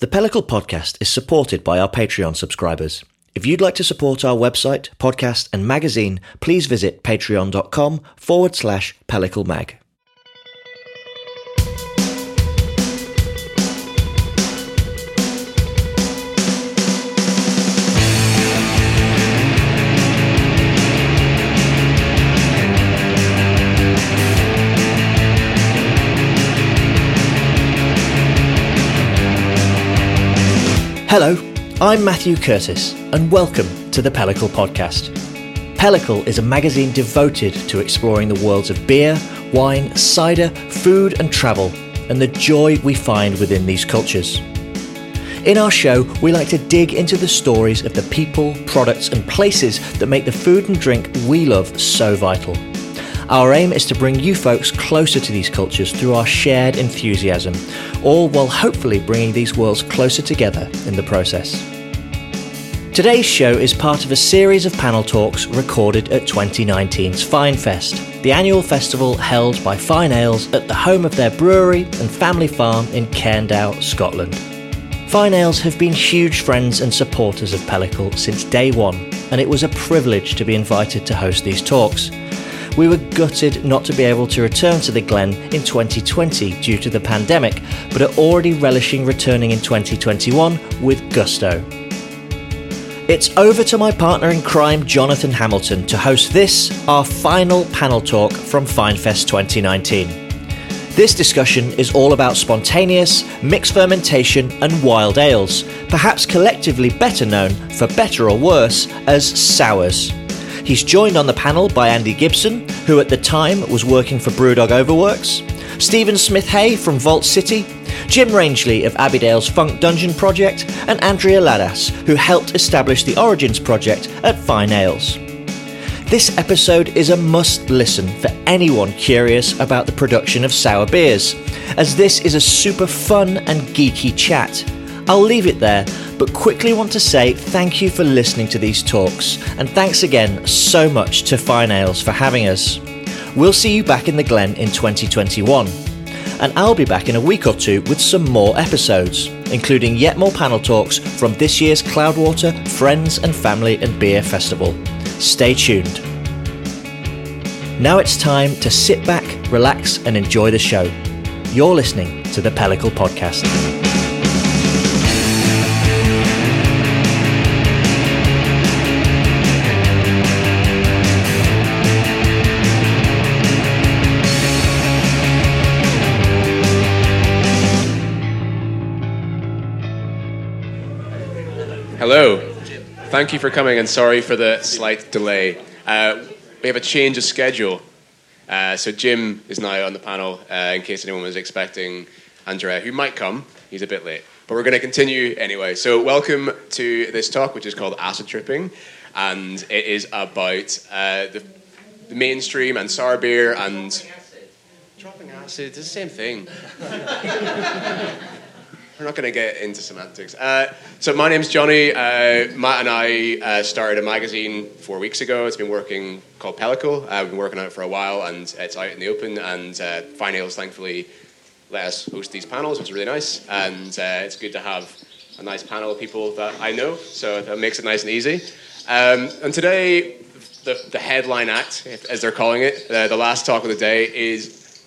The Pellicle podcast is supported by our Patreon subscribers. If you'd like to support our website, podcast, and magazine, please visit patreon.com forward slash pellicle Hello, I'm Matthew Curtis, and welcome to the Pellicle Podcast. Pellicle is a magazine devoted to exploring the worlds of beer, wine, cider, food, and travel, and the joy we find within these cultures. In our show, we like to dig into the stories of the people, products, and places that make the food and drink we love so vital. Our aim is to bring you folks closer to these cultures through our shared enthusiasm, all while hopefully bringing these worlds closer together in the process. Today's show is part of a series of panel talks recorded at 2019's Fyne Fest, the annual festival held by Fyne Ales at the home of their brewery and family farm in Cairndow, Scotland. Fyne Ales have been huge friends and supporters of Pellicle since day one, and it was a privilege to be invited to host these talks. We were gutted not to be able to return to the Glen in 2020 due to the pandemic, but are already relishing returning in 2021 with gusto. It's over to my partner in crime, Jonathan Hamilton, to host this, our final panel talk from FyneFest 2019. This discussion is all about spontaneous, mixed fermentation, and wild ales, perhaps collectively better known, for better or worse, as sours. He's joined on the panel by Andy Gibson, who at the time was working for Brewdog Overworks, Steven Smith Hay from Vault City, Jim Rangeley of Abbeydale's Funk Dungeon Project, and Andrea Ladas, who helped establish the Origins Project at Fyne Ales. This episode is a must listen for anyone curious about the production of sour beers, as this is a super fun and geeky chat. I'll leave it there, but quickly want to say thank you for listening to these talks, and thanks again so much to Fyne Ales for having us. We'll see you back in the Glen in 2021, and I'll be back in a week or two with some more episodes, including yet more panel talks from this year's Cloudwater Friends and Family and Beer Festival. Stay tuned. Now it's time to sit back, relax, and enjoy the show. You're listening to the Pellicle Podcast. Hello. Thank you for coming and sorry for the slight delay. Uh, we have a change of schedule. Uh, so Jim is now on the panel uh, in case anyone was expecting Andrea, who might come. He's a bit late. But we're going to continue anyway. So welcome to this talk, which is called Acid Tripping. And it is about uh, the, the mainstream and sour beer and... Dropping acid, it's the same thing. We're not going to get into semantics. Uh, so my name's Johnny. Uh, Matt and I uh, started a magazine four weeks ago. It's been working called Pellicle. Uh, we've been working on it for a while, and it's out in the open. And uh, Fyne Ales, thankfully, let us host these panels, which is really nice. And uh, it's good to have a nice panel of people that I know, so that makes it nice and easy. Um, and today, the, the, headline act, as they're calling it, uh, the last talk of the day, is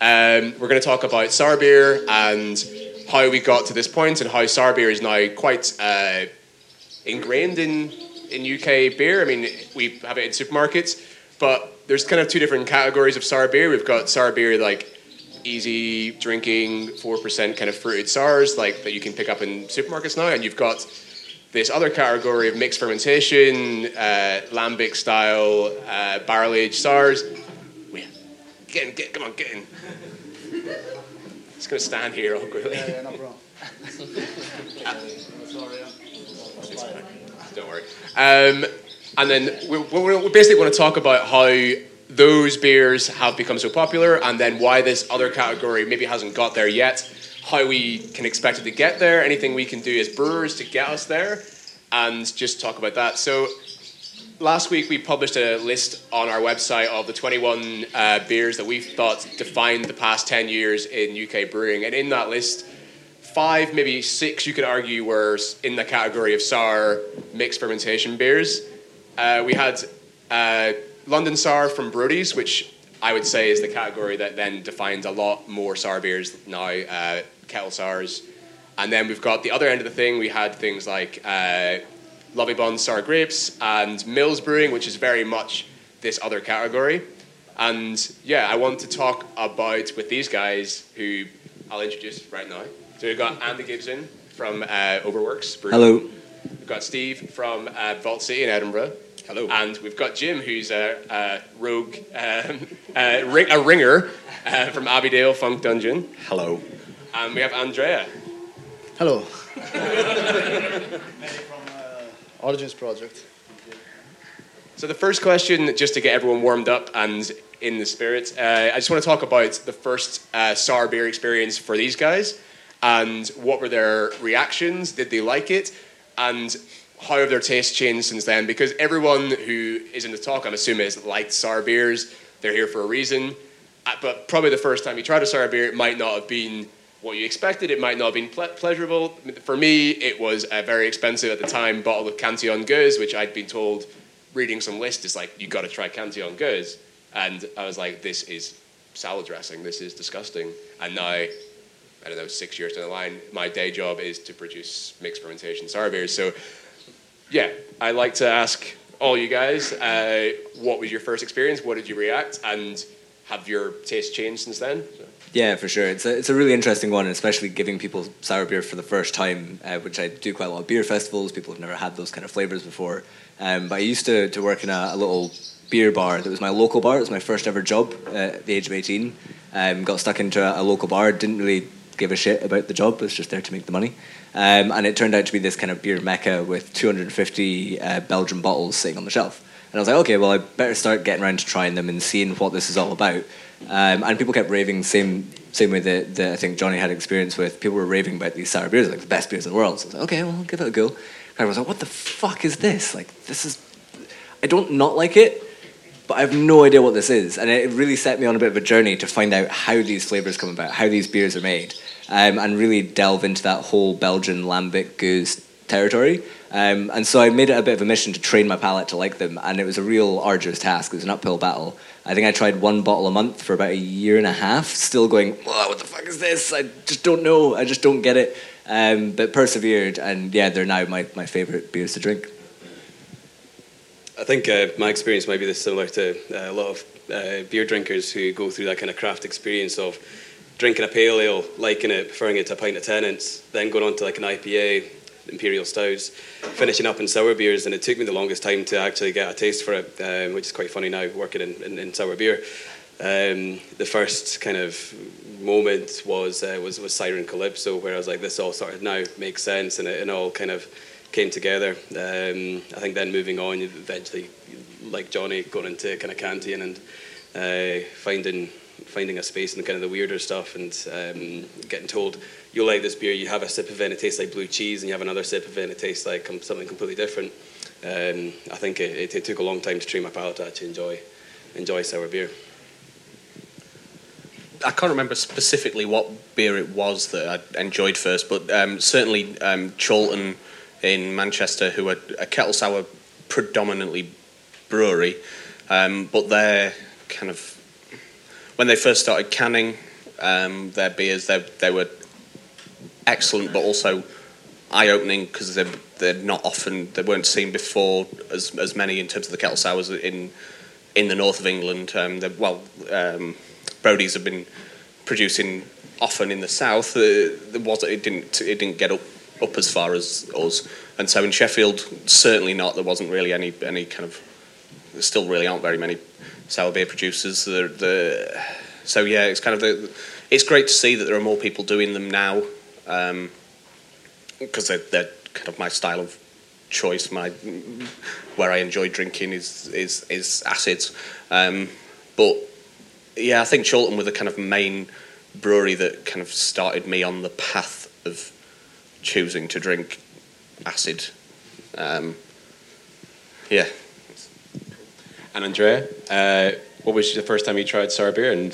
um, we're going to talk about sour beer and how we got to this point and how sour beer is now quite uh, ingrained in, in UK beer. I mean, we have it in supermarkets, but there's kind of two different categories of sour beer. We've got sour beer like easy drinking, 4% kind of fruited sours like that you can pick up in supermarkets now, and you've got this other category of mixed fermentation, uh, lambic style, uh, barrel aged sours. Get in, get, come on, get in. Just gonna stand here awkwardly. Yeah, yeah, no problem. Don't worry. Um, and then we, we basically want to talk about how those beers have become so popular, and then why this other category maybe hasn't got there yet. How we can expect it to get there. Anything we can do as brewers to get us there, and just talk about that. So last week we published a list on our website of the 21 uh, beers that we thought defined the past 10 years in UK brewing, and in that list, five, maybe six, you could argue, were in the category of sour mixed fermentation beers. Uh, we had uh, London Sour from Brodie's, which I would say is the category that then defines a lot more sour beers now, uh, kettle sours. And then we've got the other end of the thing. We had things like uh, Lovibond Sour Grapes and Mills Brewing, which is very much this other category. And yeah, I want to talk about with these guys who I'll introduce right now. So we've got Andy Gibson from uh, Overworks. Brewing. Hello. We've got Steve from uh, Vault City in Edinburgh. Hello. And we've got Jim, who's a, a rogue, um, a, ring, a ringer uh, from Abbeydale Funk Dungeon. Hello. And we have Andrea. Hello. Origins Project. So the first question, just to get everyone warmed up and in the spirit, uh, I just want to talk about the first uh, sour beer experience for these guys, and what were their reactions? Did they like it? And how have their tastes changed since then? Because everyone who is in the talk, I'm assuming, has liked sour beers. They're here for a reason. Uh, but probably the first time you tried a sour beer, it might not have been what you expected. It might not have been ple- pleasurable. For me, it was a very expensive at the time bottle of Cantillon Gueuze, which I'd been told, reading some list, is like, you've got to try Cantillon Gueuze. And I was like, this is salad dressing. This is disgusting. And now, I don't know, six years down the line, my day job is to produce mixed fermentation sour beers. So, yeah, I'd like to ask all you guys, uh, what was your first experience? What did you react? And have your taste changed since then? So. Yeah, for sure. It's a, it's a really interesting one, especially giving people sour beer for the first time, uh, which I do quite a lot of beer festivals. People have never had those kind of flavors before. Um, but I used to, to work in a, a, little beer bar that was my local bar. It was my first ever job at the age of 18. Um, got stuck into a, a, local bar, didn't really give a shit about the job, it was just there to make the money. Um, and it turned out to be this kind of beer mecca with 250 uh, Belgian bottles sitting on the shelf. And I was like, okay, well, I better start getting around to trying them and seeing what this is all about. Um, and people kept raving, same same way that, that, I think Johnny had experience with. People were raving about these sour beers, like the best beers in the world. So I was like, okay, well, I'll give it a go. And I was like, what the fuck is this? Like, this is. I don't not like it, but I have no idea what this is. And it really set me on a bit of a journey to find out how these flavors come about, how these beers are made, um, and really delve into that whole Belgian lambic gueuze territory. Um, and so I made it a bit of a mission to train my palate to like them, and it was a real arduous task. It was an uphill battle. I think I tried one bottle a month for about a year and a half, still going, what the fuck is this? I just don't know. I just don't get it. Um, but persevered, and yeah, they're now my, my favourite beers to drink. I think uh, my experience might be similar to uh, a lot of uh, beer drinkers who go through that kind of craft experience of drinking a pale ale, liking it, preferring it to a pint of Tennent's, then going on to like an IPA, imperial stouts, finishing up in sour beers, and it took me the longest time to actually get a taste for it, um, which is quite funny now working in, in, in sour beer. Um, the first kind of moment was uh, was was Siren Calypso, where I was like, this all sort of now makes sense, and it, it all kind of came together. Um, I think then moving on, eventually, like Johnny, going into kind of Cantillon and uh, finding finding a space in kind of the weirder stuff and um, getting told you'll like this beer, you have a sip of it and it tastes like blue cheese, and you have another sip of it and it tastes like something completely different. Um, I think it, it, it, took a long time to train my palate to actually enjoy enjoy sour beer. I can't remember specifically what beer it was that I enjoyed first, but um, certainly um, Chorlton in Manchester, who are a kettle sour predominantly brewery, um, but they're kind of when they first started canning um, their beers, they, they were excellent, but also eye-opening because they're, they're not often they weren't seen before as as many in terms of the kettle sours in in the north of England. Um, well, um, Brodie's have been producing often in the south. Uh, was it didn't it didn't get up up as far as us, and so in Sheffield certainly not. There wasn't really any any kind of there still really aren't very many sour beer producers. The, the, so yeah, it's kind of the, it's great to see that there are more people doing them now, because um, they're, they're kind of my style of choice. My where I enjoy drinking is is is acids, um, but yeah, I think Chorlton were the kind of main brewery that kind of started me on the path of choosing to drink acid. Um, yeah. And Andrea, uh, what was the first time you tried sour beer, and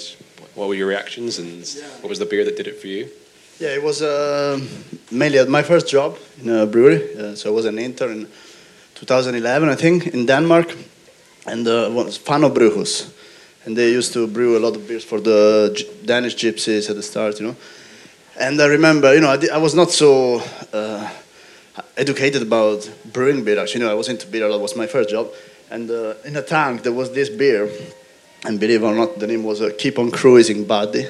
what were your reactions, and what was the beer that did it for you? Yeah, it was uh, mainly my first job in a brewery. Uh, so I was an intern in 2011, I think, in Denmark, and uh, was Fano Bryghus. And they used to brew a lot of beers for the G- Danish gypsies at the start, you know. And I remember, you know, I, I was not so uh, educated about brewing beer. Actually, you know, I was into beer. That was my first job. And uh, in a tank there was this beer, and believe it or not, the name was uh, Keep on Cruising Buddy,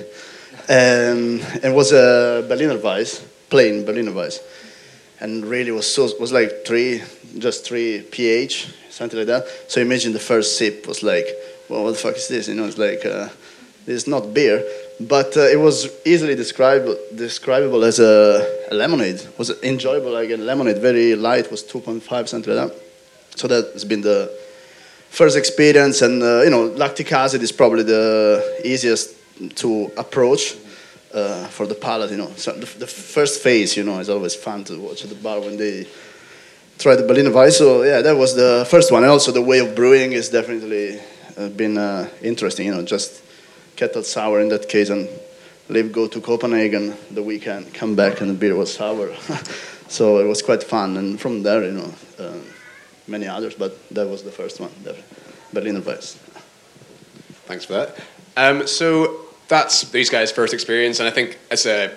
and it was a Berliner Weiss, plain Berliner Weiss, and really was so was like three, just three pH, something like that. So imagine the first sip was like, well, what the fuck is this? You know, it's like uh, this is not beer, but uh, it was easily describable describable as a, a lemonade. It was enjoyable like a lemonade, very light, was 2.5 something like that. So that has been the first experience, and uh, you know, lactic acid is probably the easiest to approach uh, for the palate. You know, so the, the first phase, you know, is always fun to watch at the bar when they try the Berliner Weiss. So yeah, that was the first one, also the way of brewing is definitely uh, been uh, interesting. You know, just kettle sour in that case, and leave go to Copenhagen the weekend, come back, and the beer was sour. so it was quite fun, and from there, you know. Uh, many others, but that was the first one, the Berliner Weiss. Thanks for that. Um, so that's these guys' first experience, and I think as a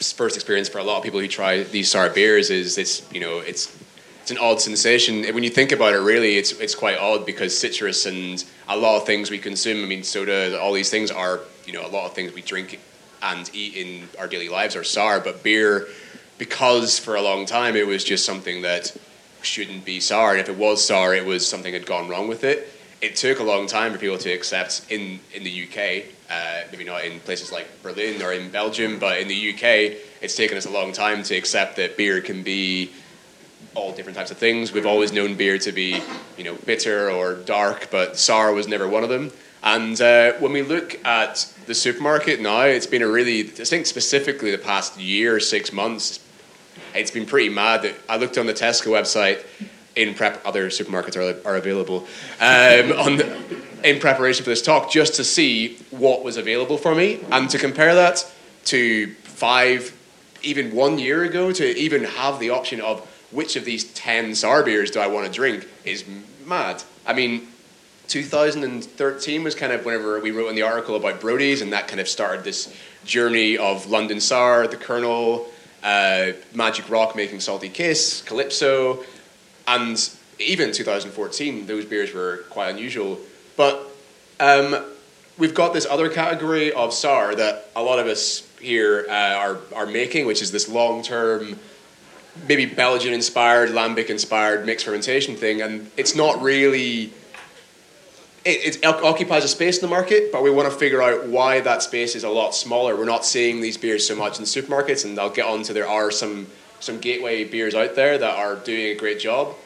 first experience for a lot of people who try these sour beers is it's you know it's it's an odd sensation. When you think about it, really, it's it's quite odd because citrus and a lot of things we consume. I mean, soda, all these things are you know a lot of things we drink and eat in our daily lives are sour, but beer, because for a long time it was just something that shouldn't be sour, and if it was sour, it was something had gone wrong with it. It took a long time for people to accept in in the UK, uh, maybe not in places like Berlin or in Belgium, but in the UK, it's taken us a long time to accept that beer can be all different types of things. We've always known beer to be, you know, bitter or dark, but sour was never one of them. And uh, when we look at the supermarket now, it's been a really, I think specifically the past year, six months, it's been pretty mad. That I looked on the Tesco website in prep. Other supermarkets are, are available um, on the, in preparation for this talk, just to see what was available for me and to compare that to five, even one year ago, to even have the option of which of these ten sour beers do I want to drink is mad. I mean. 2013 was kind of whenever we wrote in the article about Brodie's, and that kind of started this journey of London Sour, the Kernel, uh, Magic Rock making Salty Kiss, Calypso, and even 2014, those beers were quite unusual. But um, we've got this other category of sour that a lot of us here uh, are, are making, which is this long term, maybe Belgian inspired, lambic inspired mixed fermentation thing, and it's not really. It, it occupies a space in the market, but we want to figure out why that space is a lot smaller. We're not seeing these beers so much in supermarkets, and I'll get on to there are some some gateway beers out there that are doing a great job.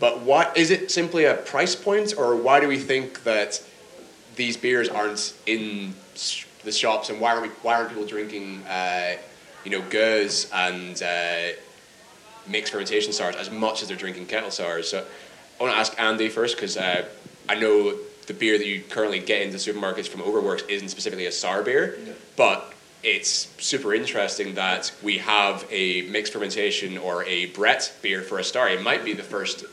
But what is it simply a price point, or why do we think that these beers aren't in the shops, and why are we why aren't people drinking, uh, you know, Gueuze and uh, mixed fermentation sours as much as they're drinking kettle sours? So I want to ask Andy first because uh, I know the beer that you currently get into supermarkets from Overworks isn't specifically a sour beer, yeah. but it's super interesting that we have a mixed fermentation or a Brett beer for a star. It might be the first,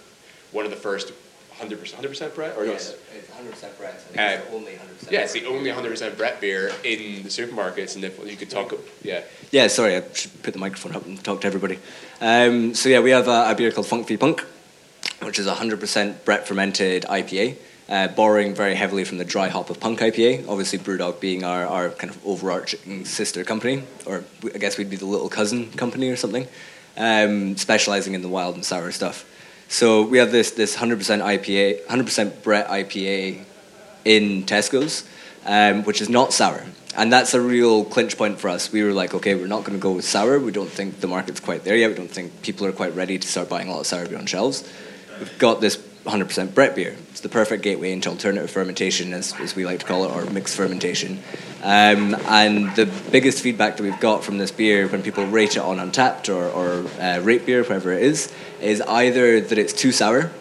one of the first 100%, 100% Brett? Or yeah, no? it's 100% Brett. I think Uh, it's the only 100% Yeah, it's the only 100% Brett beer in the supermarkets, and if you could talk, yeah. Yeah, sorry, I should put the microphone up and talk to everybody. Um, so yeah, we have a, a beer called Funk V Punk, which is a 100% Brett fermented IPA, uh, borrowing very heavily from the dry hop of Punk IPA. Obviously, Brewdog being our, our kind of overarching sister company, or I guess we'd be the little cousin company or something, um, specializing in the wild and sour stuff. So we have this this 100% IPA, 100% Brett IPA in Tesco's, um, which is not sour. And that's a real clinch point for us. We were like, okay, we're not going to go with sour. We don't think the market's quite there yet. We don't think people are quite ready to start buying a lot of sour beer on shelves. We've got this 100% Brett beer. It's the perfect gateway into alternative fermentation, as, as we like to call it, or mixed fermentation. Um, and the biggest feedback that we've got from this beer when people rate it on Untappd or, or uh, rate beer, whatever it is, is either that it's too sour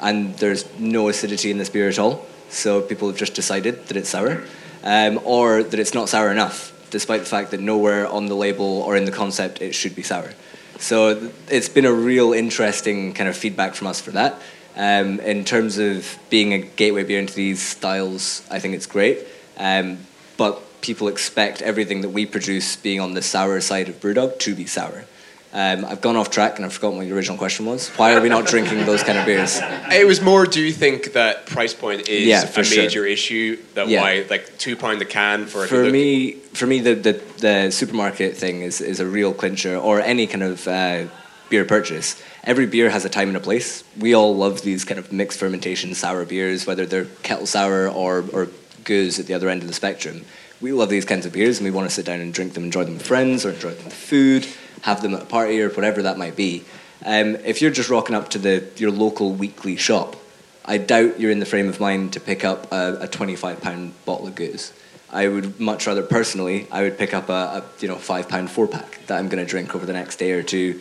and there's no acidity in this beer at all. So people have just decided that it's sour, um, or that it's not sour enough. despite the fact that nowhere on the label or in the concept it should be sour. So it's been a real interesting kind of feedback from us for that. Um, in terms of being a gateway beer into these styles, I think it's great. Um, but people expect everything that we produce being on the sour side of Brewdog to be sour. Um, I've gone off track and I've forgotten what your original question was. Why are we not drinking those kind of beers? It was more. Do you think that price point is Yeah, a sure. major issue? That Yeah. why like two pound a can for a For me, for me, the, the, the supermarket thing is, is a real clincher, or any kind of uh, beer purchase. Every beer has a time and a place. We all love these kind of mixed fermentation sour beers, whether they're kettle sour or, or gueuze at the other end of the spectrum. We love these kinds of beers, and we want to sit down and drink them, enjoy them with friends, or enjoy them with food, have them at a party, or whatever that might be. Um, if you're just rocking up to the your local weekly shop, I doubt you're in the frame of mind to pick up a, a 25 pound bottle of gueuze. I would much rather, personally, I would pick up a, a you know five pound four pack that I'm going to drink over the next day or two,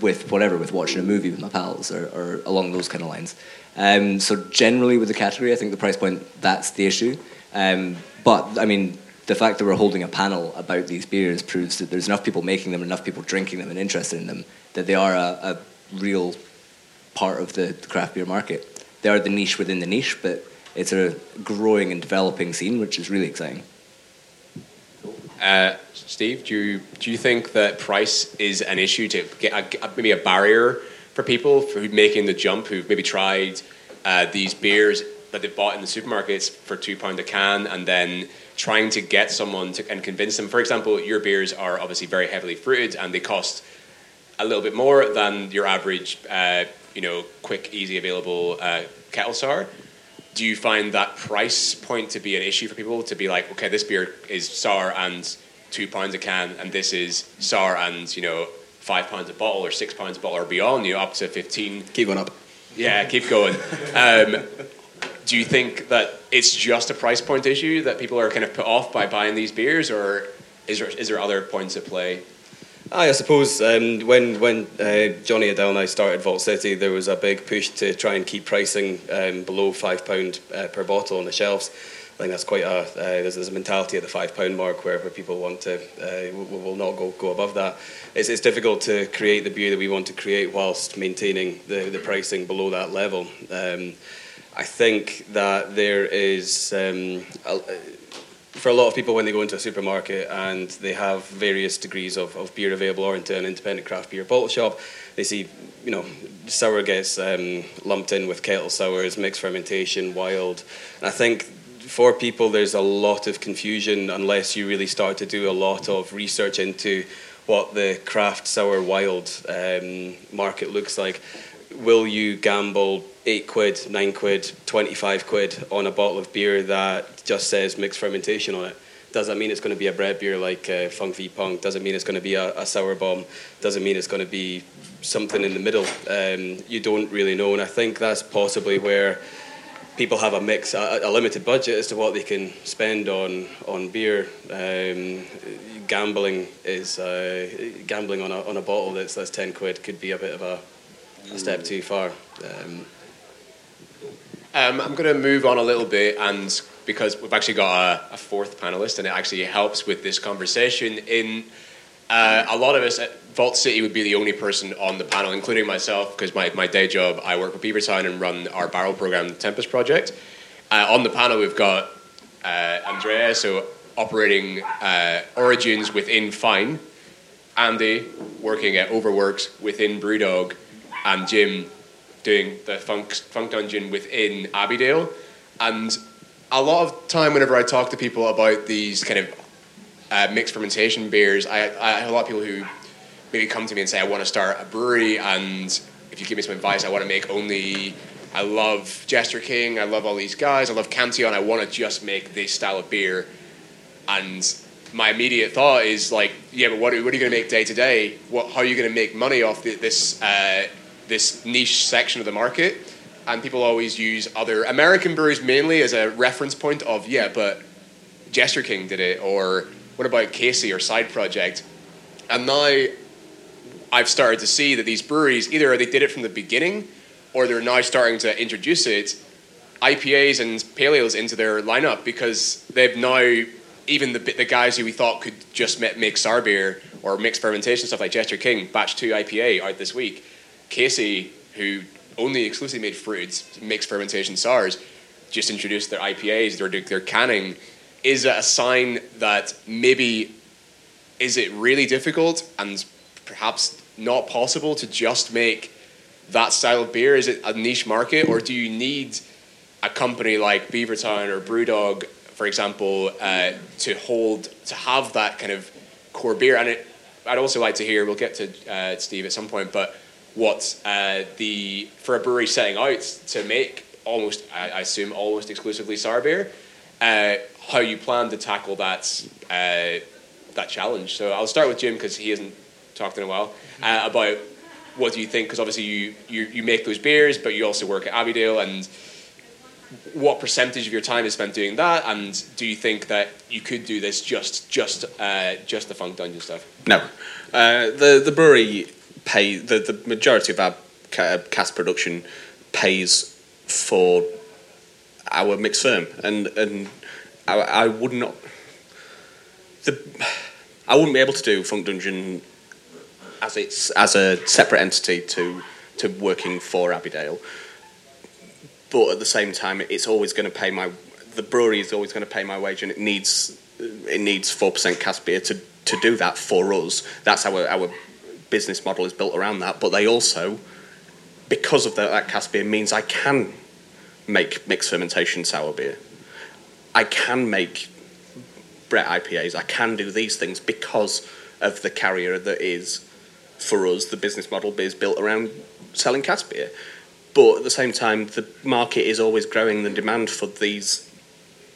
with whatever, with watching a movie with my pals or, or along those kind of lines. Um, so generally with the category, I think the price point that's the issue. Um, but I mean, the fact that we're holding a panel about these beers proves that there's enough people making them, enough people drinking them, and interested in them that they are a, a real part of the craft beer market. They are the niche within the niche, but it's a growing and developing scene, which is really exciting. Uh, Steve, do you do you think that price is an issue to get a, maybe a barrier for people who making the jump who've maybe tried uh, these beers that they've bought in the supermarkets for two pound a can and then trying to get someone to and convince them. For example, your beers are obviously very heavily fruited and they cost a little bit more than your average, uh, you know, quick, easy available uh, kettle sour. Do you find that price point to be an issue for people to be like, okay, this beer is sour and two pounds a can, and this is sour and you know five pounds a bottle or six pounds a bottle or beyond, you know, up to fifteen. Keep going up. Yeah, keep going. Um, do you think that it's just a price point issue that people are kind of put off by buying these beers, or is there is there other points at play? I suppose um, when when uh, Johnny Adele and I started Vault City, there was a big push to try and keep pricing um, below five pound uh, per bottle on the shelves. I think that's quite a uh, there's, there's a mentality at the five pound mark where, where people want to uh, will, will not go go above that. It's, it's difficult to create the beer that we want to create whilst maintaining the, the pricing below that level. Um, I think that there is um, for a lot of people when they go into a supermarket and they have various degrees of, of beer available or into an independent craft beer bottle shop, they see, you know, sour gets um, lumped in with kettle sours, mixed fermentation, wild. And I think for people there's a lot of confusion unless you really start to do a lot of research into what the craft sour wild um, market looks like. Will you gamble eight quid, nine quid, 25 quid on a bottle of beer that just says mixed fermentation on it? Does that mean it's going to be a Brett beer like uh, Funk V Punk? Does it mean it's going to be a, a sour bomb? Does it mean it's going to be something in the middle? Um, you don't really know, and I think that's possibly where people have a mix, a, a limited budget as to what they can spend on on beer. Um, gambling is uh, gambling on a on a bottle that's that's ten quid could be a bit of a, a step too far. Um, Um, I'm going to move on a little bit, and because we've actually got a, a fourth panelist, and it actually helps with this conversation. In uh, a lot of us at Vault City would be the only person on the panel, including myself, because my, my day job, I work for Beavertown and run our barrel program, the Tempus Project. Uh, on the panel, we've got uh, Andrea, so operating uh, Origins within Fyne, Andy working at Overworks within Brewdog, and Jim doing the funk, funk dungeon within Abbeydale. And a lot of time, whenever I talk to people about these kind of uh, mixed fermentation beers, I, I have a lot of people who maybe come to me and say, I want to start a brewery, and if you give me some advice, I want to make only. I love Jester King, I love all these guys, I love Cantillon, I want to just make this style of beer. And my immediate thought is like, yeah, but what, are- what are you going to make day to day? What, how are you going to make money off the, this uh, this niche section of the market? And people always use other American breweries mainly as a reference point of yeah, but Jester King did it, or what about Casey or Side Project? And now I've started to see that these breweries either they did it from the beginning, or they're now starting to introduce it IPAs and pale ales into their lineup because they've now even the the guys who we thought could just make, make sour beer or mixed fermentation stuff like Jester King Batch Two IPA out this week, Casey who only exclusively made fruits, mixed fermentation sours, just introduced their IPAs, their their canning, is a sign that maybe is it really difficult and perhaps not possible to just make that style of beer? Is it a niche market, or do you need a company like Beavertown or Brewdog, for example, uh, to hold to have that kind of core beer? And it, I'd also like to hear. We'll get to uh, Steve at some point, but what uh, the for a brewery setting out to make almost, I, I assume, almost exclusively sour beer, uh, how you plan to tackle that uh, that challenge. So I'll start with Jim because he hasn't talked in a while uh, about what do you think? Because obviously you, you you make those beers, but you also work at Abbeydale, and what percentage of your time is spent doing that? And do you think that you could do this just just uh, just the Funk Dungeon stuff? No, uh, the the brewery pay the, the majority of our uh, cask production pays for our mixed firm, and and I, I would not the I wouldn't be able to do Funk Dungeon as it's as a separate entity to to working for Abbeydale. But at the same time, it's always going to pay my the brewery is always going to pay my wage, and it needs it needs four percent cask beer to to do that for us. That's our our business model is built around that. But they also, because of that, that cask beer, means I can make mixed fermentation sour beer. I can make Brett IPAs. I can do these things because of the carrier that is for us. The business model is built around selling cask beer. But at the same time, the market is always growing. The demand for these,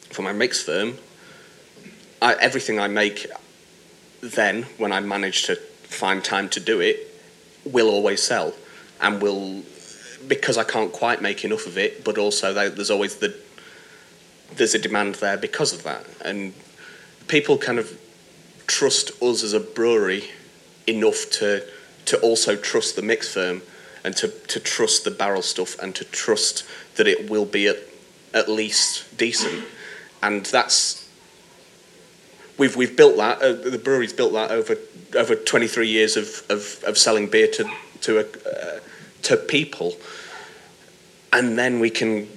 for my mix firm, I, everything I make, then when I manage to find time to do it, will always sell, and will because I can't quite make enough of it. But also, there's always the there's a demand there because of that, and people kind of trust us as a brewery enough to to also trust the mix firm and to, to trust the barrel stuff and to trust that it will be at, at least decent. And that's we've we've built that. Uh, the brewery's built that over over 23 years of, of, of selling beer to to a, uh, to people, and then we can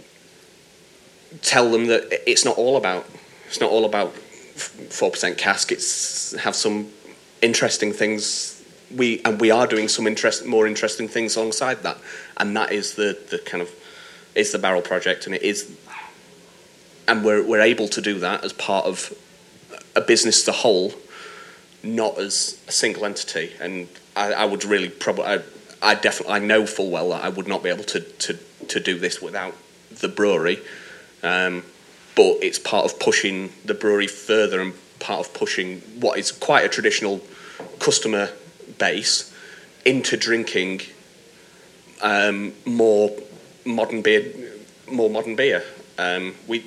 tell them that it's not all about it's not all about four percent cask. It's have some interesting things. We and we are doing some interest, more interesting things alongside that, and that is the the kind of is the barrel project, and it is, and we're we're able to do that as part of a business as a whole, not as a single entity. And I, I would really probably, I, I definitely, I know full well that I would not be able to to to do this without the brewery. Um, but it's part of pushing the brewery further and part of pushing what is quite a traditional customer base into drinking um, more modern beer, more modern beer. Um, we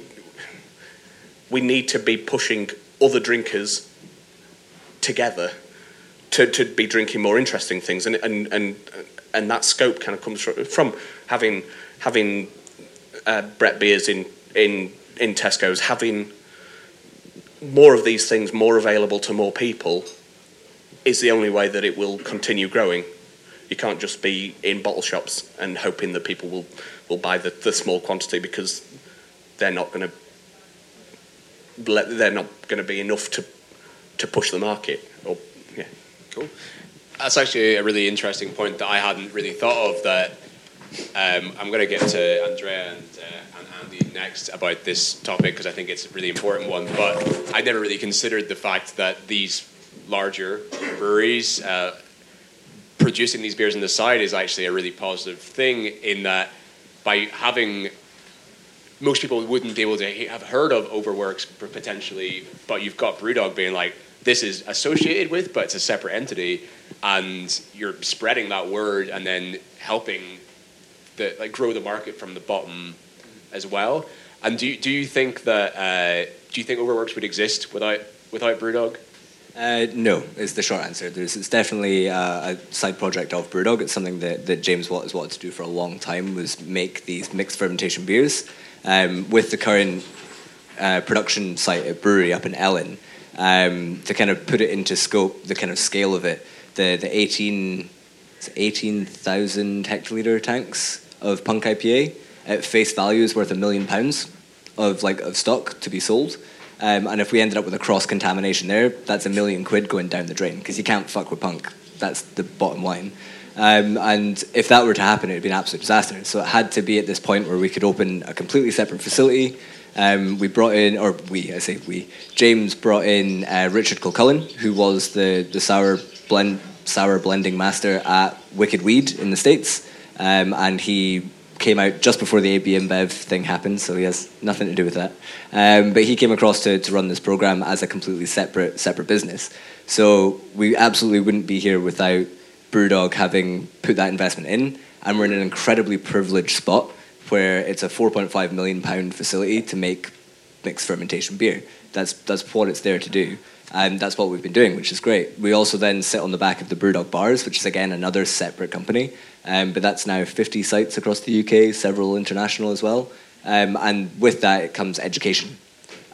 we need to be pushing other drinkers together to, to be drinking more interesting things, and and and and that scope kind of comes from, from having having uh, Brett beers in in in Tesco's, having more of these things more available to more people is the only way that it will continue growing. You can't just be in bottle shops and hoping that people will, will buy the, the small quantity because they're not going to they're not going to be enough to to push the market. Or yeah, cool. That's actually a really interesting point that I hadn't really thought of. That um, I'm going to get to Andrea and, uh, and Andy next about this topic because I think it's a really important one. But I never really considered the fact that these larger breweries uh, producing these beers on the side is actually a really positive thing. In that, by having most people wouldn't be able to have heard of Overworks potentially, but you've got Brewdog being like, this is associated with, but it's a separate entity, and you're spreading that word and then helping the like grow the market from the bottom as well. And do you, do you think that uh, do you think Overworks would exist without without Brewdog? Uh, no, is the short answer. There's, it's definitely uh, a side project of Brewdog. It's something that, that James Watt has wanted to do for a long time was make these mixed fermentation beers. Um, with the current uh, production site at brewery up in Ellon um, to kind of put it into scope, the kind of scale of it. The the 18 18,000 hectoliter tanks of Punk IPA at face value is worth a million pounds of like of stock to be sold. Um, and if we ended up with a cross contamination there, that's a million quid going down the drain because you can't fuck with punk. That's the bottom line. Um, and if that were to happen, it would be an absolute disaster. So it had to be at this point where we could open a completely separate facility. Um, we brought in, or we, I say we, James brought in uh, Richard Kilcullen, who was the, the sour blend sour blending master at Wicked Weed in the States. Um, and he came out just before the AB InBev thing happened, so he has nothing to do with that. Um, but he came across to, to run this program as a completely separate separate business. So we absolutely wouldn't be here without Brewdog having put that investment in, and we're in an incredibly privileged spot where it's a 4.5 million pound facility to make mixed fermentation beer. That's that's what it's there to do. And that's what we've been doing, which is great. We also then sit on the back of the Brewdog bars, which is again another separate company. Um, but that's now 50 sites across the UK, several international as well. Um, and with that, it comes education.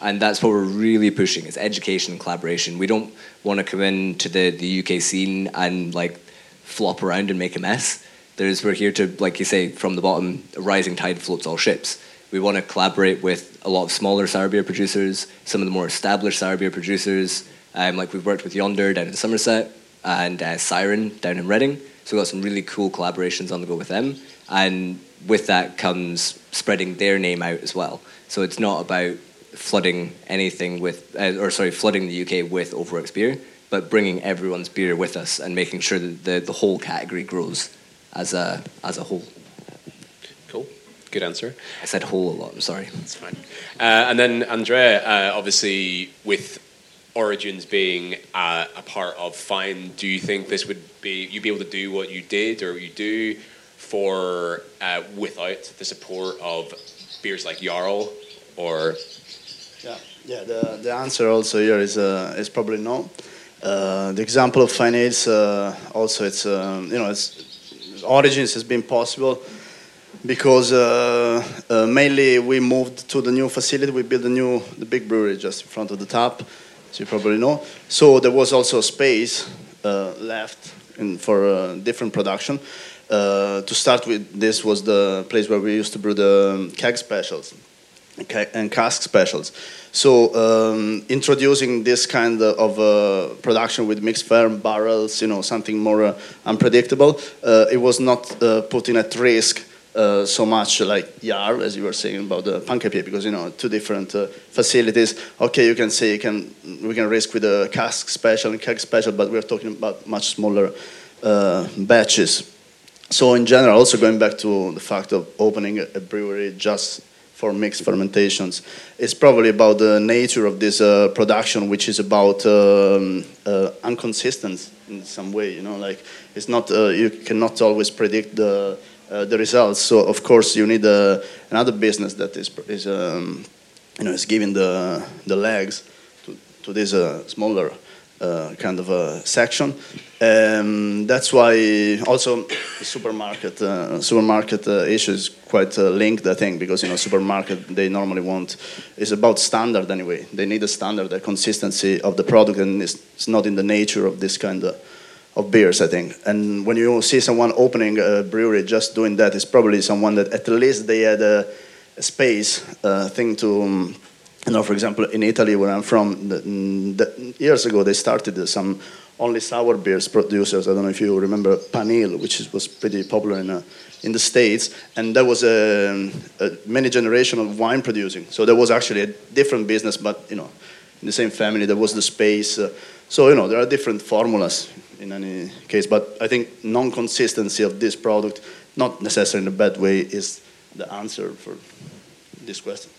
And that's what we're really pushing is education and collaboration. We don't want to come into the, the UK scene and like flop around and make a mess. There's, we're here to, like you say, from the bottom, a rising tide floats all ships. We want to collaborate with a lot of smaller sour beer producers, some of the more established sour beer producers. Um, like we've worked with Yonder down in Somerset and uh, Siren down in Reading. So we've got some really cool collaborations on the go with them. And with that comes spreading their name out as well. So it's not about flooding anything with, uh, or sorry, flooding the UK with Overworks beer, but bringing everyone's beer with us and making sure that the, the whole category grows as a, as a whole. Cool. Good answer. I said whole a lot, I'm sorry. That's fine. Uh, and then Andrea, uh, obviously with Origins being uh, a part of Fyne, do you think this would be you'd be able to do what you did or you do for uh, without the support of beers like Jarl or Yeah, yeah. The, the answer also here is uh, is probably no. Uh, the example of Fyne Ales uh, also it's um, you know it's origins has been possible because uh, uh, mainly we moved to the new facility. We built a new the big brewery just in front of the tap, as you probably know. So there was also space uh, left in, for uh, different production. Uh, to start with, this was the place where we used to brew the um, keg specials and cask specials. So um, introducing this kind of uh, production with mixed firm barrels, you know, something more uh, unpredictable, uh, it was not uh, putting at risk uh, so much like Jarl, as you were saying about the punk because you know two different uh, facilities. Okay, you can say you can we can risk with a cask special and keg special, but we're talking about much smaller batches. So in general, also going back to the fact of opening a brewery just for mixed fermentations, it's probably about the nature of this uh, production, which is about um, uh, in some way. You know, like it's not uh, you cannot always predict the uh, the results. So of course you need uh, another business that is is um, you know is giving the the legs to to this uh, smaller kind of a section. Um, that's why also supermarket uh, supermarket uh, issue is quite uh, linked, I think, because you know supermarket they normally want is about standard anyway. They need a standard, a consistency of the product, and it's, it's not in the nature of this kind of of beers, I think. And when you see someone opening a brewery just doing that, it's probably someone that at least they had a, a space uh, thing to. Um, you know, for example, in Italy, where I'm from, the, the, years ago they started some only sour beers producers. I don't know if you remember Panil, which is, was pretty popular in, uh, in the States. And that was a, a many generation of wine producing. So there was actually a different business, but, you know, in the same family, there was the space. Uh, so, you know, there are different formulas in any case. But I think non-consistency of this product, not necessarily in a bad way, is the answer for this question.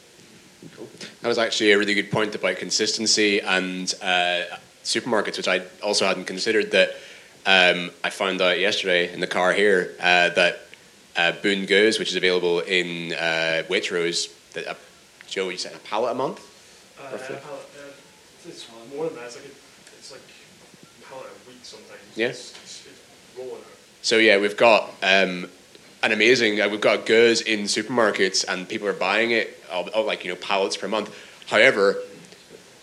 That was actually a really good point about consistency and uh, supermarkets, which I also hadn't considered. That um, I found out yesterday in the car here uh, that uh, Boon Gueuze, which is available in uh, Waitrose, that uh, Joe, you said a pallet a month, Uh, roughly. a pallet, uh, it's more than that. It's like a, it's like a pallet a week sometimes. Yeah. It's, it's, it's. So yeah, we've got um, an amazing. Uh, we've got goods in supermarkets, and people are buying it, like you know, pallets per month. However,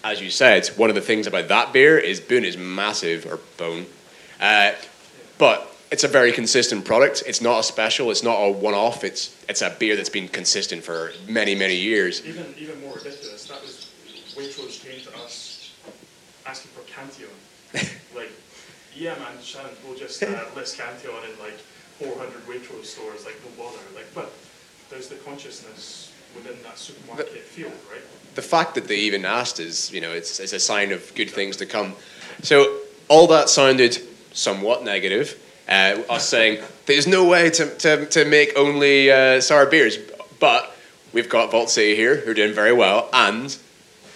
as you said, one of the things about that beer is Boon is massive, or Bone. Uh, but it's a very consistent product. It's not a special. It's not a one-off. It's it's a beer that's been consistent for many many years. Even even more ridiculous. That was Waitrose came to us asking for Cantillon. like, yeah, man, Shannon, we'll just uh, list Cantillon in like 400 Waitrose stores. Like, no bother. Like, but there's the consciousness within that supermarket field, right? the fact that they even asked is, you know, it's, it's a sign of good things to come. So all that sounded somewhat negative. Uh, us saying there's no way to, to, to make only uh, sour beers, but we've got Vault City here who are doing very well and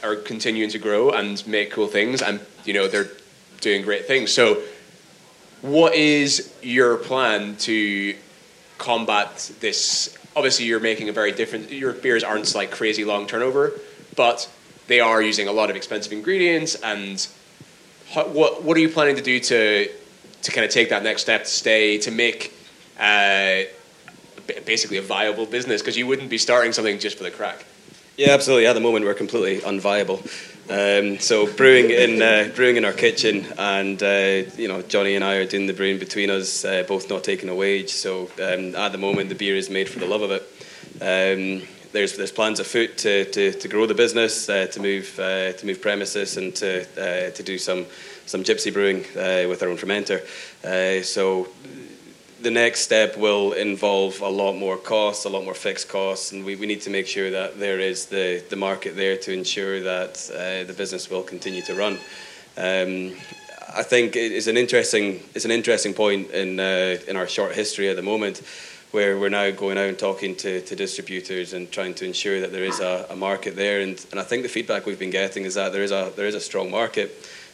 are continuing to grow and make cool things, and you know they're doing great things. So, what is your plan to combat this? Obviously, you're making a very different. Your beers aren't like crazy long turnover, but they are using a lot of expensive ingredients. And how, what what are you planning to do to to kind of take that next step to stay to make uh, basically a viable business? Because you wouldn't be starting something just for the crack. Yeah, absolutely. At the moment, we're completely unviable. Um, so brewing in uh, brewing in our kitchen, and uh, you know Johnny and I are doing the brewing between us, uh, both not taking a wage. So um, at the moment, the beer is made for the love of it. Um, there's there's plans afoot to, to, to grow the business, uh, to move uh, to move premises, and to uh, to do some some gypsy brewing with our own fermenter. So the next step will involve a lot more costs, a lot more fixed costs, and we, we need to make sure that there is the, the market there to ensure that uh, the business will continue to run. Um, I think it is an interesting it's an interesting point in uh, in our short history at the moment, where we're now going out and talking to, to distributors and trying to ensure that there is a, a market there. And, and I think the feedback we've been getting is that there is a there is a strong market.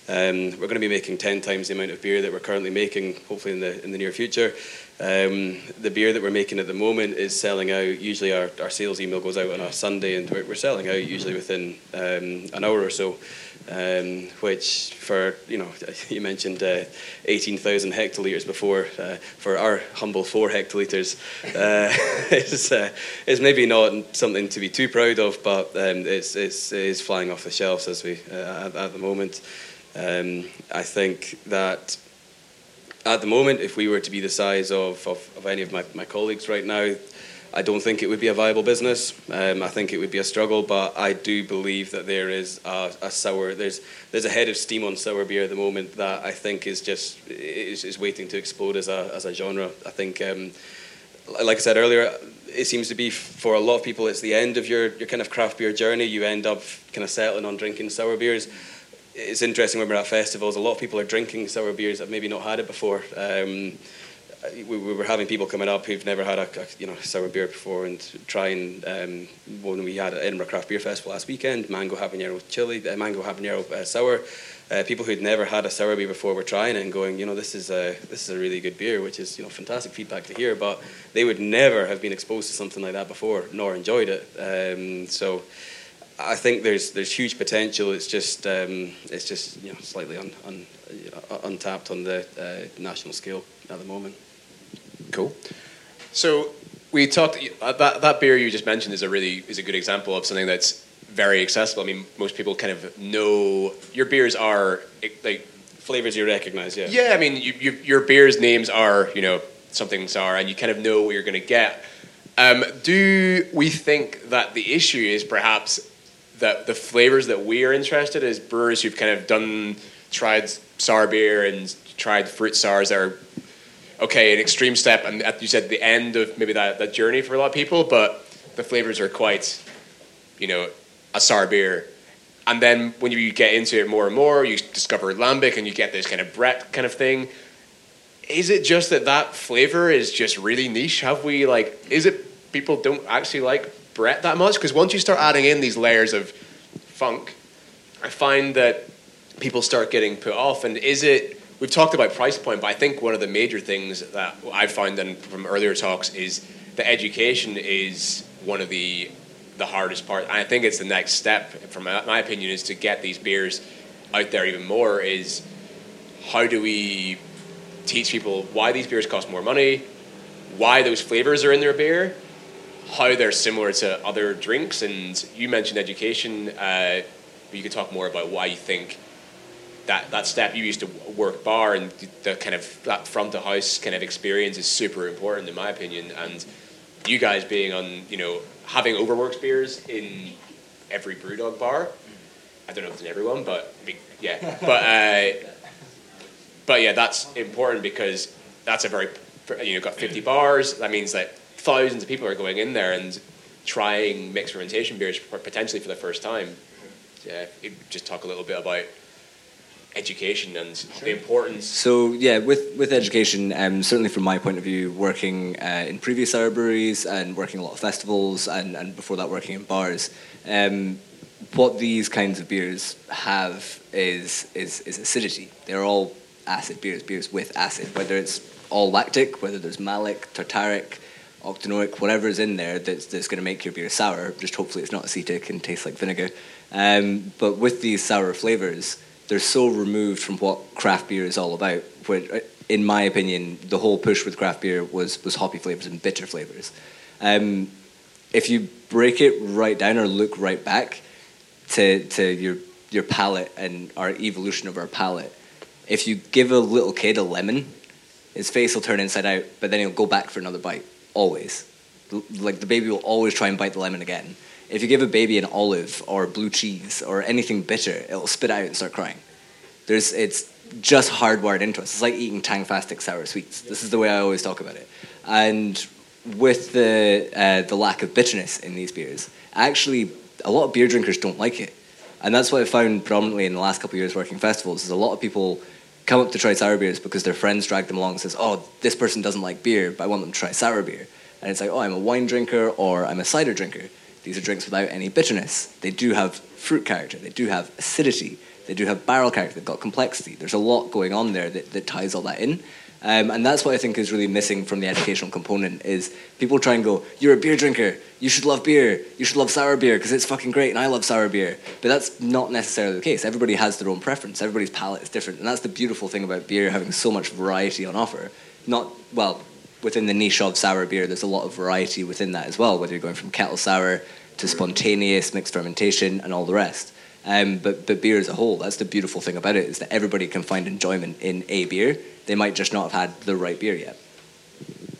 Um, we're going to be making 10 times the amount of beer that we're currently making, hopefully in the, in the near future. Um, the beer that we're making at the moment is selling out. Usually, our, our sales email goes out on a Sunday, and we're, selling out usually within um, an hour or so. Um, which, for you know, you mentioned uh, 18,000 hectolitres before. Uh, for our humble four hectolitres, uh, is, uh, is maybe not something to be too proud of, but um, it's, it's, it is flying off the shelves as we uh, at, at the moment. Um, I think that at the moment, if we were to be the size of, of, of, any of my, my colleagues right now, I don't think it would be a viable business. Um, I think it would be a struggle, but I do believe that there is a, a, sour, there's, there's a head of steam on sour beer at the moment that I think is just is, is waiting to explode as a, as a genre. I think, um, like I said earlier, it seems to be for a lot of people, it's the end of your, your kind of craft beer journey. You end up kind of settling on drinking sour beers it's interesting when we're at festivals. A lot of people are drinking sour beers that maybe not had it before. Um, we, we, were having people coming up who've never had a, a you know sour beer before and trying. Um, when we had Edinburgh Craft Beer Festival last weekend, mango habanero chili, uh, mango habanero uh, sour. Uh, people who'd never had a sour beer before were trying it and going, you know, this is a this is a really good beer, which is you know fantastic feedback to hear. But they would never have been exposed to something like that before, nor enjoyed it. Um, so I think there's there's huge potential. It's just um, it's just you know slightly un, un, uh, untapped on the uh, national scale at the moment. Cool. So we talked uh, that that beer you just mentioned is a really is a good example of something that's very accessible. I mean, most people kind of know your beers are like flavors you recognize. Yeah. Yeah, I mean, you, you, your beers names are you know something sour, and you kind of know what you're going to get. Um, do we think that the issue is perhaps that the flavors that we are interested in as brewers who've kind of done tried sour beer and tried fruit sours that are okay an extreme step and you said the end of maybe that, that journey for a lot of people but the flavors are quite you know a sour beer. And then when you get into it more and more you discover lambic and you get this kind of Brett kind of thing. Is it just that that flavor is just really niche? Have we like is it people don't actually like Brett that much because once you start adding in these layers of funk, I find that people start getting put off. And is it? We've talked about price point, but I think one of the major things that I found in, from earlier talks is the education is one of the the hardest part. I think it's the next step, from my opinion, is to get these beers out there even more. Is how do we teach people why these beers cost more money, why those flavors are in their beer, how they're similar to other drinks. And you mentioned education. Uh, you could talk more about why you think that, that step you used to work bar and the kind of that front of house kind of experience is super important in my opinion. And you guys being on, you know, having Overworks beers in every BrewDog bar. I don't know if it's in everyone, but yeah, but uh, but yeah, that's important because that's a very you know got 50 bars. That means that thousands of people are going in there and trying mixed fermentation beers potentially for the first time. Yeah, just talk a little bit about education and sure. the importance. So yeah, with with education, um, certainly from my point of view, working uh, in previous sour breweries and working a lot of festivals, and, and before that working in bars, um, what these kinds of beers have is is is acidity. They're all acid beers, beers with acid, whether it's all lactic, whether there's malic, tartaric, octanoic, whatever is in there that's, that's going to make your beer sour. Just hopefully it's not acetic and tastes like vinegar. Um, but with these sour flavors, they're so removed from what craft beer is all about. Where, uh, in my opinion, the whole push with craft beer was was hoppy flavors and bitter flavors. Um, if you break it right down or look right back to to your your palate and our evolution of our palate, if you give a little kid a lemon, his face will turn inside out, but then he'll go back for another bite always. Like the baby will always try and bite the lemon again if you give a baby an olive or blue cheese or anything bitter, it'll spit out and start crying. There's, it's just hardwired into us. It's like eating Tangfastic sour sweets. This is the way I always talk about it. And with the, uh, the lack of bitterness in these beers, actually, a lot of beer drinkers don't like it. And that's what I found predominantly in the last couple of years working festivals, is a lot of people come up to try sour beers because their friends drag them along and says, oh, this person doesn't like beer, but I want them to try sour beer. And it's like, oh, I'm a wine drinker or I'm a cider drinker. These are drinks without any bitterness. They do have fruit character, they do have acidity, they do have barrel character, they've got complexity. There's a lot going on there that, that ties all that in. Um, and that's what I think is really missing from the educational component is people try and go, you're a beer drinker, you should love beer, you should love sour beer because it's fucking great and I love sour beer. But that's not necessarily the case. Everybody has their own preference. Everybody's palate is different. And that's the beautiful thing about beer having so much variety on offer. Not, well, within the niche of sour beer, there's a lot of variety within that as well, whether you're going from kettle sour to spontaneous mixed fermentation and all the rest. Um, but, but beer as a whole, that's the beautiful thing about it, is that everybody can find enjoyment in a beer. They might just not have had the right beer yet.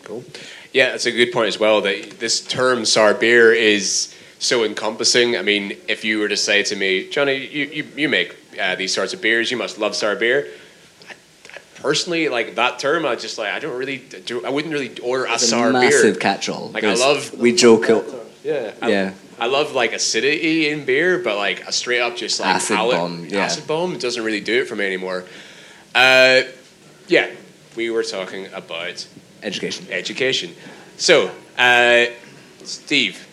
Cool. Yeah, that's a good point as well. That this term sour beer is so encompassing. I mean, if you were to say to me, Johnny, you, you, you make uh, these sorts of beers, you must love sour beer personally, like that term, I just like I don't really do. I wouldn't really order a sour a massive beer. Massive catch-all. Like I love. We joke. Yeah. I, yeah. I love like acidity in beer, but like a straight up just like acid palate, bomb. Yeah. Acid bomb doesn't really do it for me anymore. Uh, yeah, we were talking about education. Education. So, uh, Steve,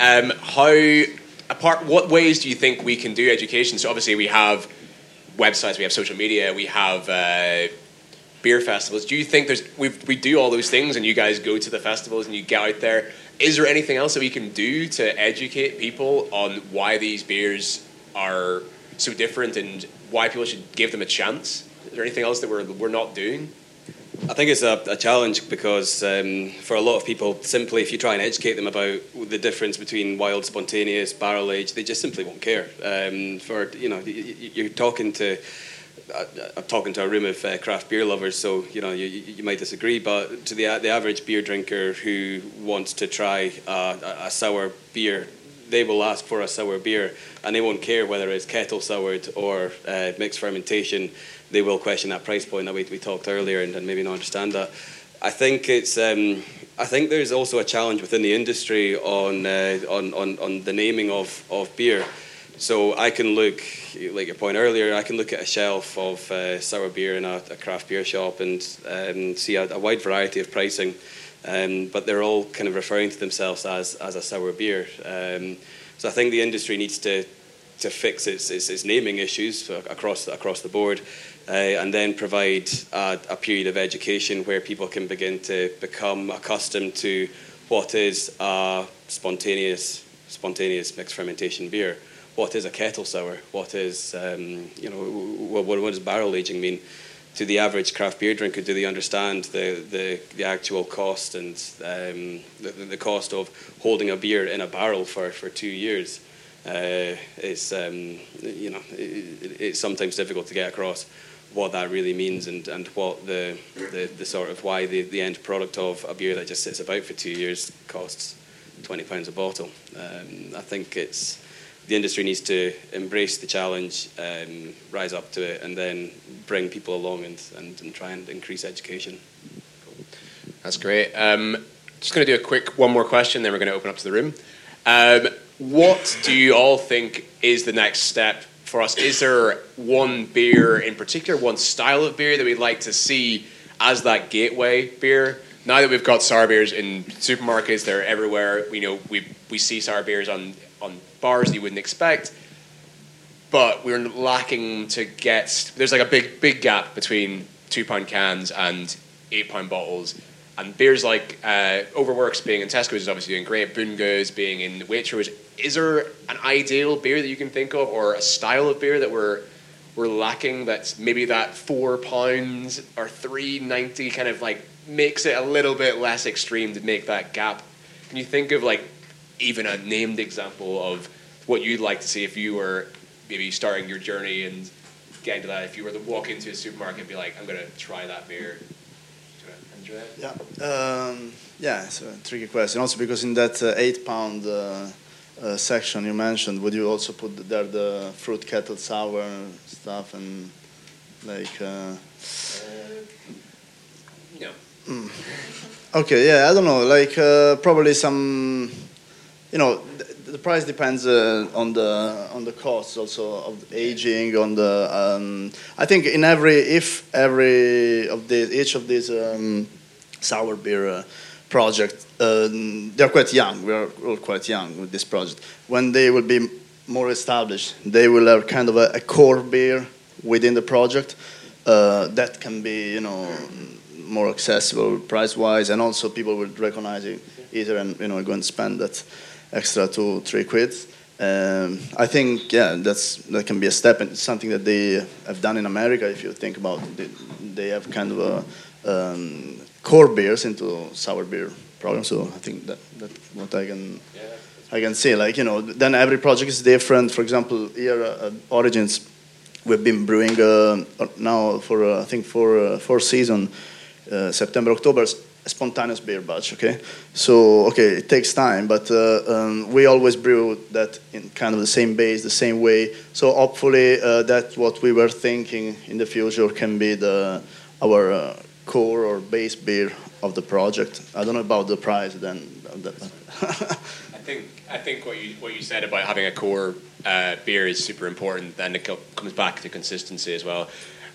um, how apart? What ways do you think we can do education? So obviously we have websites, we have social media, we have. Uh, beer festivals. Do you think there's we we do all those things, and you guys go to the festivals and you get out there? Is there anything else that we can do to educate people on why these beers are so different and why people should give them a chance? Is there anything else that we're we're not doing? I think it's a, a challenge because um, for a lot of people, simply if you try and educate them about the difference between wild, spontaneous, barrel aged, they just simply won't care. Um, for you know, you're talking to I'm talking to a room of uh, craft beer lovers, so you know you, you might disagree, but to the the average beer drinker who wants to try uh, a, a sour beer, they will ask for a sour beer, and they won't care whether it's kettle soured or uh, mixed fermentation. They will question that price point that we, we talked earlier, and, and maybe not understand that. I think it's. Um, I think there's also a challenge within the industry on uh, on, on on the naming of of beer so I can look, like your point earlier, I can look at a shelf of uh, sour beer in a, a, craft beer shop and um, see a, a, wide variety of pricing, um, but they're all kind of referring to themselves as, as a sour beer. Um, so I think the industry needs to to fix its, its, its naming issues across across the board, uh, and then provide a, a period of education where people can begin to become accustomed to what is a spontaneous spontaneous mixed fermentation beer what is a kettle sour? What is, um, you know, what, what does barrel aging mean? to the average craft beer drinker, do they understand the, the, the actual cost and um, the, the cost of holding a beer in a barrel for, for two years? Uh, it's um, you know it, it's sometimes difficult to get across what that really means and, and what the, the, the sort of why the, the end product of a beer that just sits about for two years costs twenty pounds a bottle. Um, I think it's the industry needs to embrace the challenge, um, rise up to it, and then bring people along and, and, and try and increase education. That's great. Um, just going to do a quick one more question, then we're going to open up to the room. Um, what do you all think is the next step for us? Is there one beer in particular, one style of beer that we'd like to see as that gateway beer? Now that we've got sour beers in supermarkets, they're everywhere. We know we we see sour beers on on bars you wouldn't expect, but we're lacking to get. There's like a big big gap between two pound cans and eight pound bottles. And beers like uh, Overworks being in Tesco's is obviously doing great. Bungo's being in Waitrose. Is there an ideal beer that you can think of, or a style of beer that we're we're lacking? That's maybe that four pounds or three ninety kind of like makes it a little bit less extreme to make that gap. Can you think of like even a named example of what you'd like to see if you were maybe starting your journey and getting to that? If you were to walk into a supermarket and be like, I'm going to try that beer. Yeah, um, yeah, it's a tricky question. Also, because in that uh, eight-pound uh, uh, section you mentioned, would you also put there the fruit kettle sour stuff and like? Uh, no. Mm. Okay, yeah, I don't know. Like uh, probably some, you know, the, the price depends uh, on the on the costs also of aging. On the, um, I think in every if every of each of these um, sour beer uh, project, uh, they're quite young. We are all quite young with this project. When they will be more established, they will have kind of a, a core beer within the project uh, that can be, you know more accessible price wise, and also people will recognize it easier and you know go and spend that extra two three quid. Um, I think yeah, that's that can be a step and something that they have done in America. If you think about it, they have kind of a um, core beers into sour beer program. So I think that that's what I can. I can see, like you know, then every project is different. For example, here uh, Origins, we've been brewing uh, now for uh, I think for uh, four season uh, September, October, spontaneous beer batch. Okay, so okay, it takes time, but uh, um, we always brew that in kind of the same base, the same way. So hopefully, uh, that's what we were thinking in the future can be the our uh, core or base beer of the project. I don't know about the price then. I think I think what you what you said about having a core uh, beer is super important. Then it comes back to consistency as well.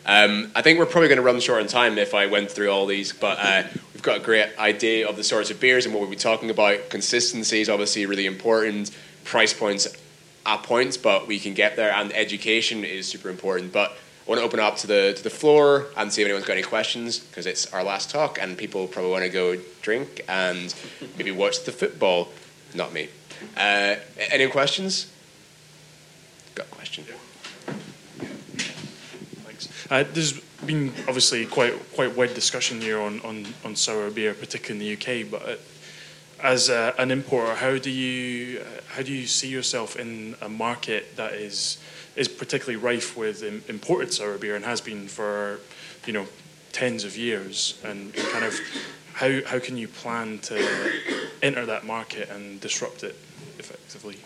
Um, I think we're probably going to run short on time if I went through all these, but uh, we've got a great idea of the sorts of beers and what we'll be talking about. Consistency is obviously really important. Price points at points, but we can get there, and education is super important. But I want to open up to the to the floor and see if anyone's got any questions because it's our last talk, and people probably want to go drink and maybe watch the football. Not me. Uh, any questions? Got a question. Uh, there's been obviously quite quite wide discussion here on, on, on sour beer, particularly in the UK. But uh, as a, an importer, how do you how do you see yourself in a market that is is particularly rife with imported sour beer and has been for you know tens of years? And kind of how how can you plan to enter that market and disrupt it effectively?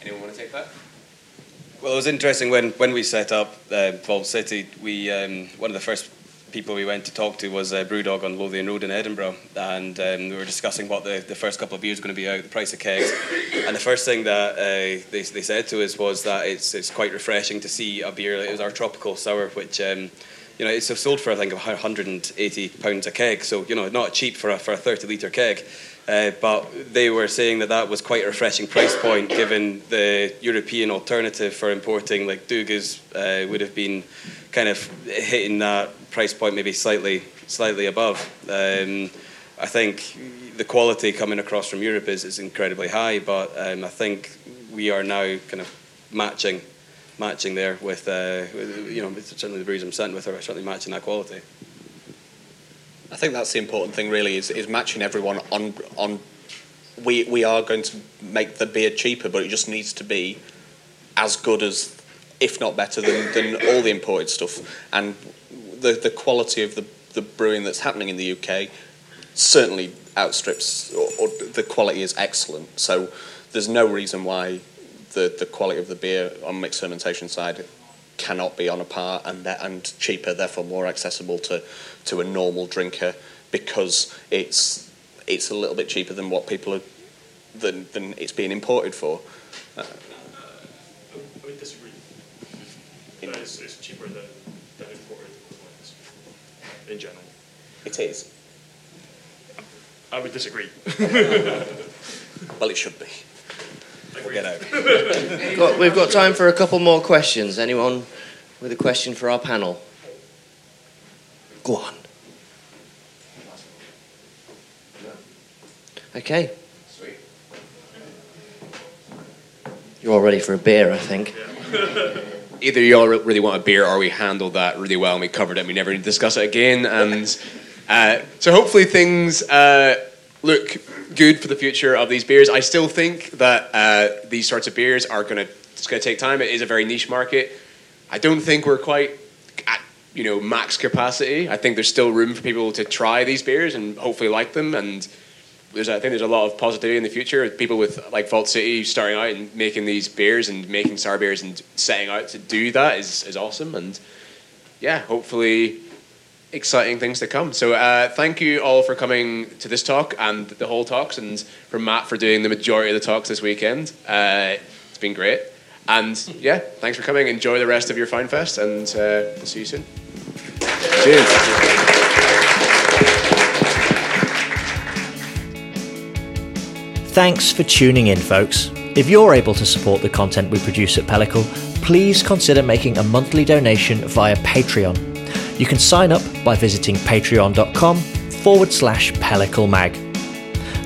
Anyone want to take that? Well, it was interesting when, when we set up uh, Vault City. We um, one of the first people we went to talk to was uh, Brewdog on Lothian Road in Edinburgh, and um, we were discussing what the, the first couple of beers were going to be out, the price of kegs, and the first thing that uh, they, they said to us was that it's it's quite refreshing to see a beer. It was our tropical sour, which. Um, you know, it's sold for I think 180 pounds a keg, so you know, not cheap for a for a 30 litre keg. Uh, but they were saying that that was quite a refreshing price point given the European alternative for importing, like Dugges, uh, would have been kind of hitting that price point maybe slightly slightly above. Um, I think the quality coming across from Europe is, is incredibly high, but um, I think we are now kind of matching matching there with, uh, you know certainly the brews I'm sent with are certainly matching that quality. I think that's the important thing, really, is, is matching everyone on on. We we are going to make the beer cheaper, but it just needs to be as good as, if not better than, than all the imported stuff. And the the quality of the the brewing that's happening in the UK certainly outstrips, or, or the quality is excellent. So there's no reason why the the quality of the beer on mixed fermentation side cannot be on a par and and cheaper, therefore more accessible to to a normal drinker because it's it's a little bit cheaper than what people are than than it's being imported for. Uh, I would disagree. It's cheaper than, than imported equivalents in general. it is. I would disagree. Well, it should be. We'll get out. Got, we've got time for a couple more questions. Anyone with a question for our panel? Go on. Okay. Sweet. You're all ready for a beer, I think. either you all re- really want a beer or we handled that really well and we covered it and we never need to discuss it again. And uh, so hopefully things uh, look good for the future of these beers. I still think that uh, these sorts of beers are going to it's going to take time. It is a very niche market. I don't think we're quite at you know max capacity. I think there's still room for people to try these beers and hopefully like them and there's I think there's a lot of positivity in the future. People with like Vault City starting out and making these beers and making sour beers and setting out to do that is is awesome. And yeah, hopefully exciting things to come. So uh, thank you all for coming to this talk and the whole talks, and for Matt for doing the majority of the talks this weekend. Uh, it's been great. And yeah, thanks for coming. Enjoy the rest of your Fyne Fest, and uh, we'll see you soon. Cheers. Thanks for tuning in, folks. If you're able to support the content we produce at Pellicle, please consider making a monthly donation via Patreon. You can sign up by visiting patreon.com forward slash pelliclemag.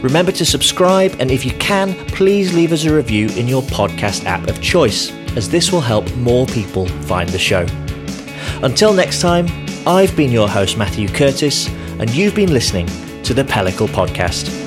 Remember to subscribe, and if you can, please leave us a review in your podcast app of choice, as this will help more people find the show. Until next time, I've been your host, Matthew Curtis, and you've been listening to the Pellicle Podcast.